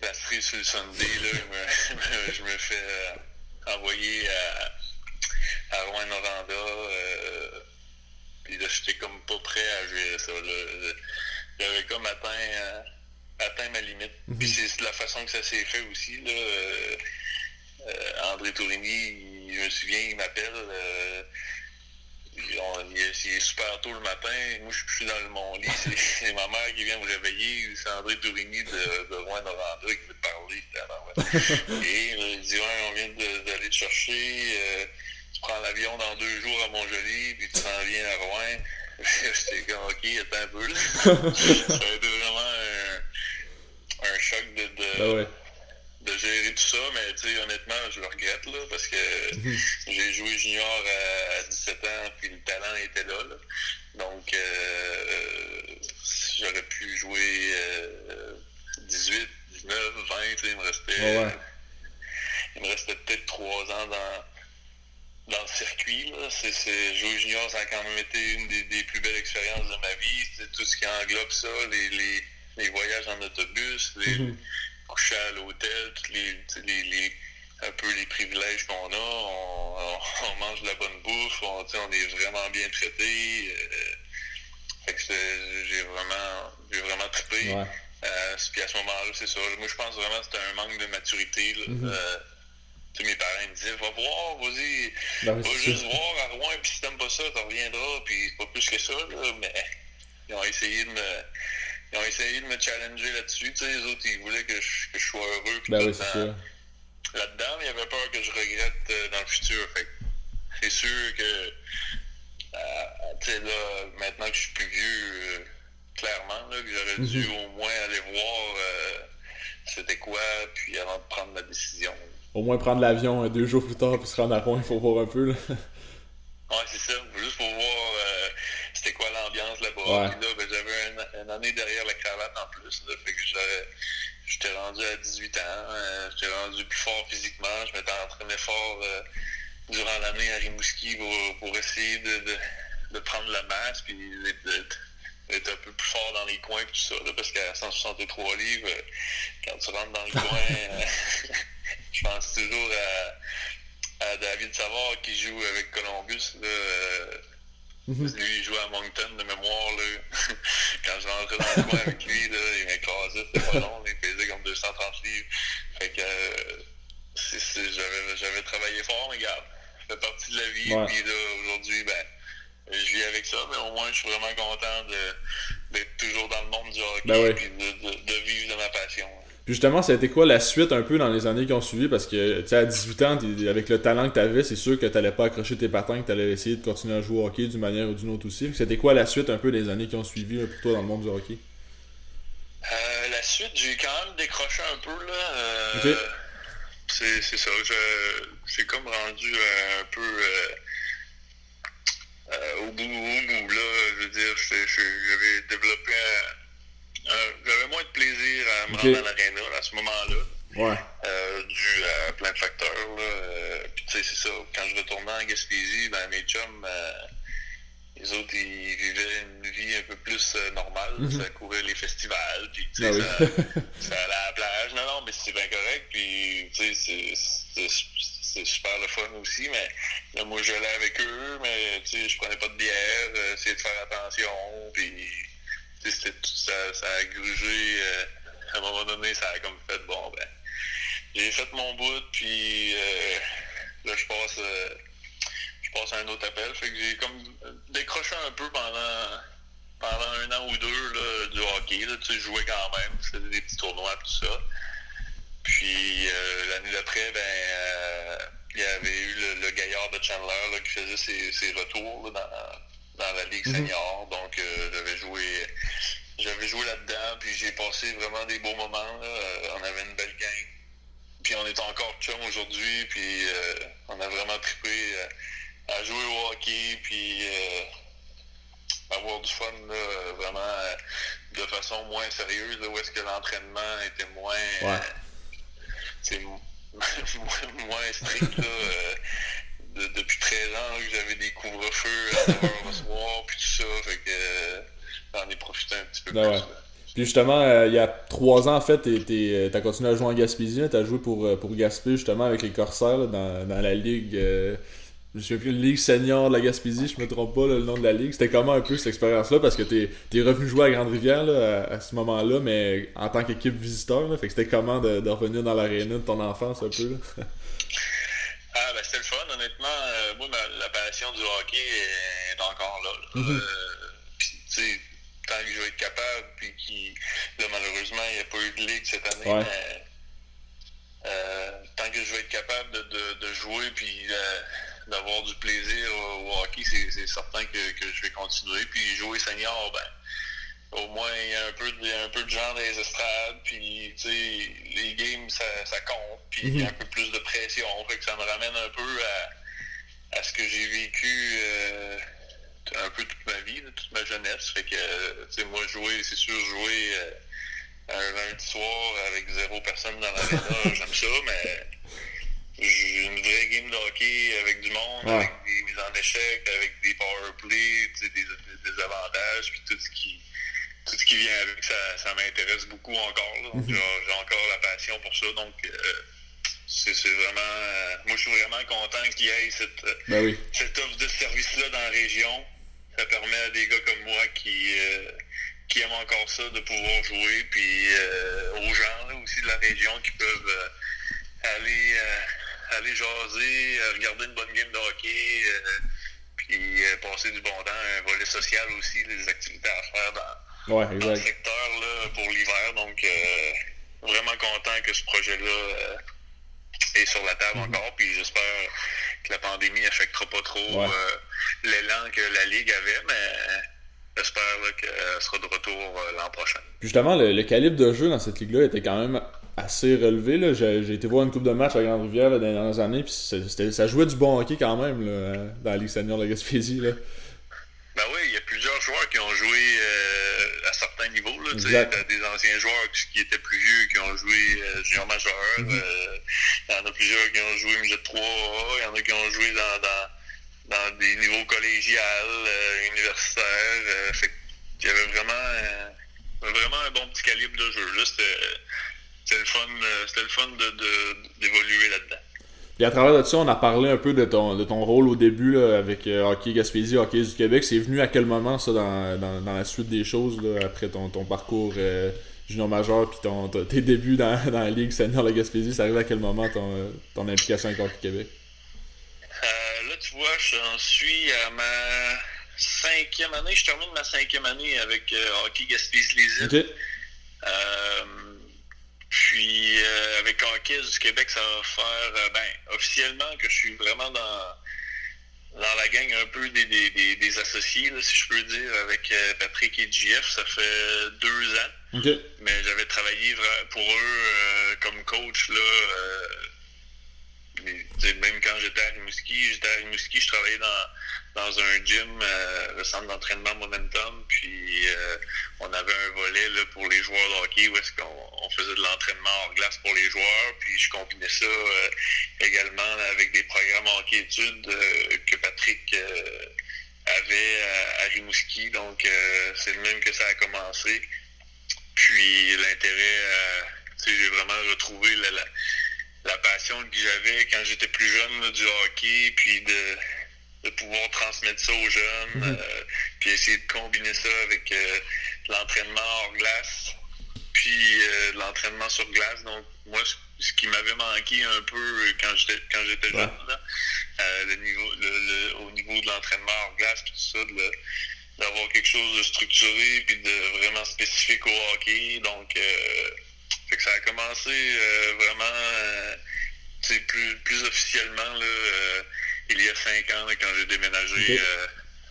la cerise sur le Sunday, là, je, me, fais euh, envoyer à, à Rouen Noranda. Puis là, j'étais comme pas prêt à gérer ça. J'avais comme atteint, euh, atteint ma limite. Mhm. Puis c'est la façon que ça s'est fait aussi. Là, André Tourini, je me souviens, il m'appelle il, est, super tôt le matin. Moi, je suis dans mon lit. C'est ma mère qui vient me réveiller. C'est André Tourigny de, de Rouen Noranda qui veut parler. Et il dit ouais, on vient d'aller te chercher. Euh, tu prends l'avion dans deux jours à Montjoli, puis tu t'en viens à Rouen. J'étais comme ok, attends un peu. Là. ça a été vraiment un, un choc de. de ah ouais de gérer tout ça, mais tu sais, honnêtement, je le regrette là, parce que mhm. j'ai joué junior à, 17 ans, puis le talent était là. Donc euh, j'aurais pu jouer 18, 19, 20, il me restait. Il me restait peut-être trois ans dans, dans le circuit. Là. C'est, jouer junior, ça a quand même été une des, plus belles expériences de ma vie. C'est tout ce qui englobe ça, les, les, les voyages en autobus, les, mhm coucher à l'hôtel, tous les, les, les, un peu les privilèges qu'on a, on, on, mange de la bonne bouffe, on, on est vraiment bien traité. Euh, fait que j'ai vraiment, j'ai vraiment trippé. Ouais. Euh, puis à ce moment-là, c'est ça. Moi, je pense vraiment que c'était un manque de maturité. Là. -hmm. euh, disaient, va voir, vas-y, ben, va juste voir à Rouen, puis si t'aimes pas ça, tu reviendras, puis pas plus que ça, là, mais ils ont essayé de me ils ont essayé de me challenger là-dessus. Tu sais, les autres, ils voulaient que je, que je sois heureux. Ben oui, c'est. Là-dedans, ils avaient peur que je regrette euh, dans le futur. Fait c'est sûr que, euh, tu sais, là, maintenant que je suis plus vieux, euh, clairement, là, que j'aurais dû Mhm. au moins aller voir euh, c'était quoi, puis avant de prendre ma décision. Au moins prendre l'avion euh, deux jours plus tard puis se rendre à Rouen, il faut voir un peu. Là. Ouais, c'est ça. Juste pour voir euh, c'était quoi l'ambiance là-bas. Ouais. Puis là, ben, j'avais un- une année derrière la cravate en plus. Là, fait que j'avais- j'étais rendu à 18 ans. euh, j'étais rendu plus fort physiquement. Je m'étais entraîné fort euh, durant l'année à Rimouski pour, pour essayer de, de, de prendre la masse puis d'être- un peu plus fort dans les coins et tout ça. Là, parce qu'à 163 livres, quand tu rentres dans le coin, je pense toujours à, à David Savard qui joue avec Columbus. Là, euh, Mhm. lui, il jouait à Moncton de mémoire. Là. Quand je rentrais dans le coin avec lui, là, il m'écrasait, c'était pas long, il pesait comme 230 livres. Fait que euh, j'avais, travaillé fort, mais regarde, ça fait partie de la vie. Ouais. Puis là, aujourd'hui, ben, je vis avec ça, mais au moins, je suis vraiment content d'être toujours dans le monde du hockey Ben oui. puis de, de, de vivre de ma passion. Puis justement, ça a été quoi la suite un peu dans les années qui ont suivi? Parce que, tu sais, à 18 ans, avec le talent que t'avais, c'est sûr que t'allais pas accrocher tes patins, que t'allais essayer de continuer à jouer au hockey d'une manière ou d'une autre aussi. C'était quoi la suite un peu des années qui ont suivi euh, pour toi dans le monde du hockey? Euh, la suite, j'ai quand même décroché un peu. là. Euh. C'est ça. J'ai comme rendu euh, un peu euh, euh, au bout, au bout. Là, je veux dire, j'avais développé un- J'avais moins de plaisir à me rendre à l'aréna à ce moment-là. Ouais. euh, dû à plein de facteurs. Là. Euh, puis tu sais, c'est ça. Quand je retournais en Gaspésie, ben, mes chums, euh, les autres, ils vivaient une vie un peu plus euh, normale. Mhm. Ça courait les festivals, puis tu Ah sais, oui. ça, allait à la plage. Non, non, mais c'est bien correct. Puis tu sais, c'est- super le fun aussi. Mais là, moi, j'allais avec eux, mais tu sais, je prenais pas de bière, euh, essayais de faire attention. Puis ça, a grugé. euh, à un moment donné, ça a comme fait, bon, ben, j'ai fait mon bout, puis euh, là, je passe, euh, je passe à un autre appel. Fait que j'ai comme décroché un peu pendant, pendant un an ou deux là, du hockey. Là, tu sais, je jouais quand même, je faisais des petits tournois, tout ça. Puis euh, l'année d'après, ben, il y avait eu le, gaillard de Chandler là, qui faisait ses, ses retours là, dans, dans la Ligue senior. Donc euh, j'avais joué j'avais joué là-dedans, puis j'ai passé vraiment des beaux moments. Là. Euh, On avait une belle gang. Puis on est encore chum aujourd'hui, puis euh, on a vraiment trippé à jouer au hockey, puis euh, avoir du fun, là, vraiment de façon moins sérieuse, là, où est-ce que l'entraînement était moins, Ouais. moins, moins strict. Là, de- depuis 13 ans là, que j'avais des couvre-feux à 9 heures le soir, puis tout ça, fait que euh, j'en ai profité un petit peu Ben plus. ouais. Puis justement, euh, il y a trois ans, en fait, euh, t'as continué à jouer en Gaspésie. T'as joué pour, pour Gaspé, justement, avec les Corsaires, là, dans, dans la ligue. euh, je souviens plus, Ligue senior de la Gaspésie, je me trompe pas, là, le nom de la ligue. C'était comment un peu cette expérience-là? Parce que t'es es revenu jouer à Grande-Rivière à, à ce moment-là, mais en tant qu'équipe visiteur. Là, fait que c'était comment de, de revenir dans l'aréna de ton enfance un peu? Ah, ben c'était le fun, honnêtement. Euh, moi, ma- la passion du hockey est encore là. là. Mhm. Euh, puis, tu sais, tant que je vais être capable, puis qui, là, malheureusement, il n'y a pas eu de ligue cette année, Ouais. mais euh, tant que je vais être capable de, de, de jouer, puis d'avoir du plaisir au, au hockey, c'est c'est certain que, que je vais continuer. Puis jouer senior, ben, au moins, il y a un peu de, un peu de gens dans les estrades, puis, tu sais, les games, ça, ça compte, puis il y a un peu plus de pression, fait que ça me ramène un peu à, à ce que j'ai vécu euh, un peu toute ma vie, toute ma jeunesse, fait que, tu sais, moi, jouer, c'est sûr, jouer euh, un lundi soir avec zéro personne dans l'aréna, j'aime ça, mais une vraie game de hockey avec du monde, Ouais. avec des mises en échec, avec des power plays, des, des avantages, puis tout ce qui tout ce qui vient avec, ça, ça m'intéresse beaucoup encore. Mhm. j'ai encore la passion pour ça. Donc, euh, c'est vraiment. euh, moi, je suis vraiment content qu'il y ait cette, euh, Ben oui. cette offre de service-là dans la région. Ça permet à des gars comme moi qui, euh, qui aiment encore ça de pouvoir jouer, puis aux gens là, aussi de la région qui peuvent aller, aller jaser, regarder une bonne game de hockey, puis euh, passer du bon temps, un volet social aussi, des activités à faire dans, ouais, dans le secteur là, pour l'hiver. Donc, vraiment content que ce projet-là est sur la table mm-hmm. encore. Puis j'espère que la pandémie n'affectera pas trop l'élan que la Ligue avait. Mais j'espère qu'elle sera de retour l'an prochain. Puis justement, le, calibre de jeu dans cette ligue-là était quand même assez relevé. J'ai, été voir une coupe de match à Grande-Rivière dans les dernières années, puis ça jouait du bon hockey quand même là, dans la Ligue senior de Gaspésie. Là. Ben oui, il y a plusieurs joueurs qui ont joué euh, à certains niveaux. Là, des anciens joueurs qui étaient plus vieux qui ont joué euh, junior majeur. Mm-hmm. Euh, il y en a plusieurs qui ont joué midget 3 Il y en a qui ont joué dans, dans, dans des niveaux collégiales, universitaires. fait il y avait vraiment, vraiment un bon petit calibre de jeu. Là, c'était c'était le fun, c'était le fun d'évoluer là-dedans. Et à travers de ça, on a parlé un peu de ton, de ton rôle au début là, avec euh, Hockey Gaspésie, Hockey du Québec. C'est venu à quel moment ça dans, dans, dans la suite des choses là, après ton, ton parcours euh, junior majeur puis ton, tes débuts dans, dans la Ligue senior de Gaspésie? Ça arrive à quel moment ton, ton implication avec Hockey Québec? là, tu vois, j'en suis à ma cinquième année. Je termine ma cinquième année avec Hockey Gaspésie les îles. Puis euh, avec Hockey du Québec, ça va faire euh, ben, officiellement que je suis vraiment dans, dans la gang un peu des, des, des, associés, si je peux dire, avec euh, Patrick et JF, ça fait deux ans. Mais j'avais travaillé pour eux comme coach là, même quand j'étais à Rimouski, j'étais à Rimouski, je travaillais dans, dans un gym, euh, le centre d'entraînement Momentum, puis euh, on avait un volet là, pour les joueurs de hockey où est-ce qu'on faisait de l'entraînement hors glace pour les joueurs, puis je combinais ça euh, également avec des programmes hockey-études que Patrick avait à, Rimouski, donc c'est le même que ça a commencé. Puis l'intérêt, j'ai vraiment retrouvé la la passion que j'avais quand j'étais plus jeune du hockey, puis de, pouvoir transmettre ça aux jeunes, mhm. euh, puis essayer de combiner ça avec euh, l'entraînement hors glace, puis euh, l'entraînement sur glace. Donc, moi, ce, qui m'avait manqué un peu quand j'étais quand j'étais jeune, le niveau, au niveau de l'entraînement hors glace, tout ça, d'avoir quelque chose de structuré, puis de vraiment spécifique au hockey. Donc, fait que ça a commencé euh, vraiment euh, plus, plus officiellement là, euh, il y a cinq ans quand j'ai déménagé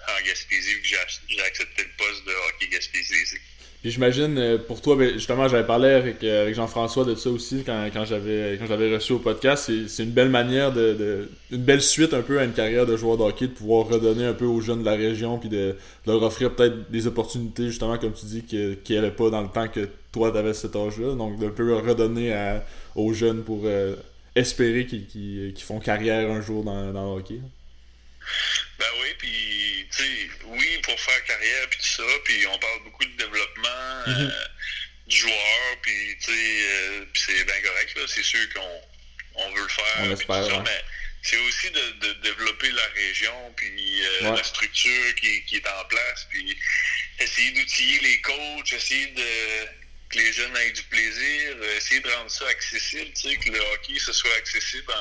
en Gaspésie que j'ai accepté le poste de hockey Gaspésie. Puis j'imagine, pour toi, ben, justement, j'avais parlé avec, avec Jean-François de ça aussi quand, quand j'avais quand j'avais reçu au podcast. C'est une belle manière de, de, une belle suite un peu à une carrière de joueur de hockey, de pouvoir redonner un peu aux jeunes de la région, puis de, leur offrir peut-être des opportunités, justement, comme tu dis, qu'il n'y avait pas dans le temps que toi, tu avais cet âge-là. Donc, de peu redonner aux jeunes pour euh, espérer qu'ils font carrière un jour dans, dans le hockey. Ben oui, puis, tu sais, oui, pour faire carrière, puis tout ça, puis on parle beaucoup de développement euh, mhm. du joueur, puis, tu sais, euh, c'est bien correct, là, c'est sûr qu'on on veut le faire. On espère, mais c'est aussi de, développer la région, puis la structure qui, qui, est en place, puis essayer d'outiller les coachs, essayer de que les jeunes aient du plaisir, euh, essayer de rendre ça accessible, tu sais, que le hockey ce soit accessible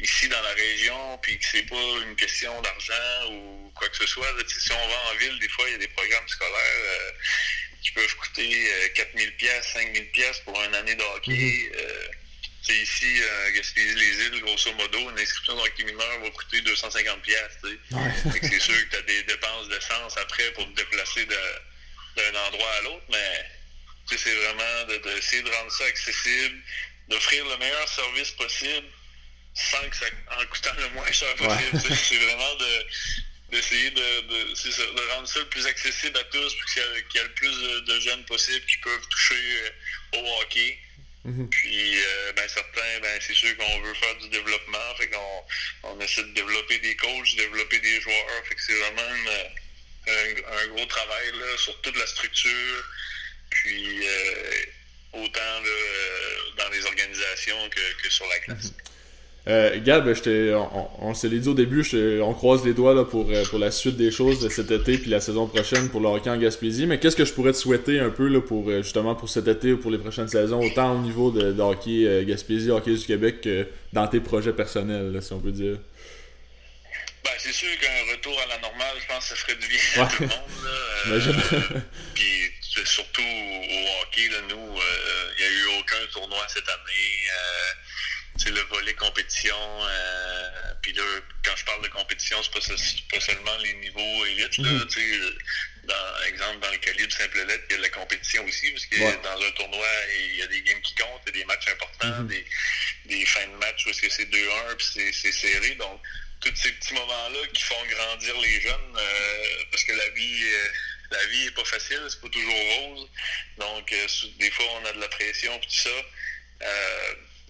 ici dans la région, puis que c'est pas une question d'argent ou quoi que ce soit. si on va en ville, des fois, il y a des programmes scolaires euh, qui peuvent coûter 4000 pièces, 5000 pièces pour une année de hockey. Mm-hmm. Euh, ici, à Gaspésie-les-Îles, grosso modo, une inscription de hockey mineur va coûter 250 pièces. c'est sûr que tu as des dépenses d'essence après pour te déplacer d'un endroit à l'autre, mais c'est vraiment d'essayer de, rendre ça accessible, d'offrir le meilleur service possible sans que ça, en coûtant le moins cher possible. C'est vraiment d'essayer de, de, rendre ça le plus accessible à tous, pour qu'il y, ait le plus de, jeunes possible qui peuvent toucher euh, au hockey. Mm-hmm. Puis, euh, ben, certains, ben, c'est sûr qu'on veut faire du développement, fait qu'on on essaie de développer des coachs, développer des joueurs, fait que c'est vraiment un, gros travail là, sur toute la structure, puis euh, autant euh, dans les organisations que, sur la classe. Mhm. Euh, Gab, je on, on se dit au début, on croise les doigts là, pour, euh, pour la suite des choses de cet été puis la saison prochaine pour le hockey en Gaspésie. Mais qu'est-ce que je pourrais te souhaiter un peu là, pour justement pour cet été ou pour les prochaines saisons, autant au niveau de, hockey Gaspésie, hockey du Québec que dans tes projets personnels, si on peut dire? Ben, c'est sûr qu'un retour à la normale, je pense que ça ferait du bien à tout le monde. Là. puis surtout au hockey, là, nous, il n'y a eu aucun tournoi cette année. c'est le volet compétition. Puis là, quand je parle de compétition, c'est pas, pas seulement les niveaux élites. Là, mm-hmm. dans, exemple, dans le calibre simple lettre, il y a de la compétition aussi, parce que dans un tournoi, il y a des games qui comptent, il y a des matchs importants, mm-hmm. des, des, fins de match où c'est 2-1, puis c'est serré. Donc, tous ces petits moments-là qui font grandir les jeunes, euh, parce que la vie, euh, la vie est pas facile, c'est pas toujours rose. Donc, euh, des fois, on a de la pression, tout ça.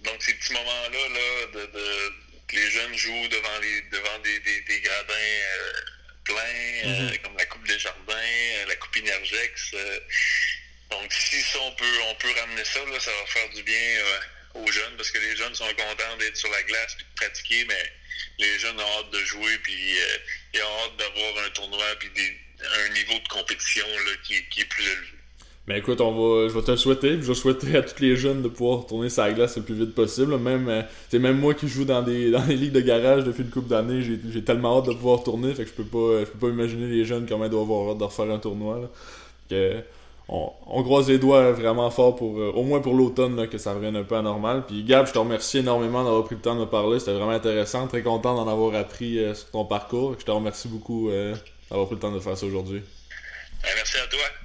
donc, ces petits moments-là, là, de, de que les jeunes jouent devant, les, devant des, des, des gradins euh, pleins, euh, mhm. comme la Coupe des Jardins, euh, la Coupe Inergex. donc, si ça, on peut, on peut ramener ça, là, ça va faire du bien aux jeunes, parce que les jeunes sont contents d'être sur la glace et de pratiquer, mais les jeunes ont hâte de jouer, puis ils ont hâte d'avoir un tournoi, puis un niveau de compétition là, qui, est plus élevé. Mais écoute, on va, je vais te le souhaiter. Je vais souhaiter à tous les jeunes de pouvoir tourner sa glace le plus vite possible. Même, c'est euh, même moi qui joue dans des, dans ligues de garage depuis une couple d'années, j'ai, tellement hâte de pouvoir tourner. Fait que je peux pas, je peux pas imaginer les jeunes comment ils doivent avoir hâte de refaire un tournoi. Que, on, on, croise les doigts vraiment fort pour, euh, au moins pour l'automne, que ça revienne un peu anormal. Puis Gab, je te remercie énormément d'avoir pris le temps de me parler. C'était vraiment intéressant. Très content d'en avoir appris euh, sur ton parcours. Je te remercie beaucoup d'avoir pris le temps de faire ça aujourd'hui. Ben, merci à toi.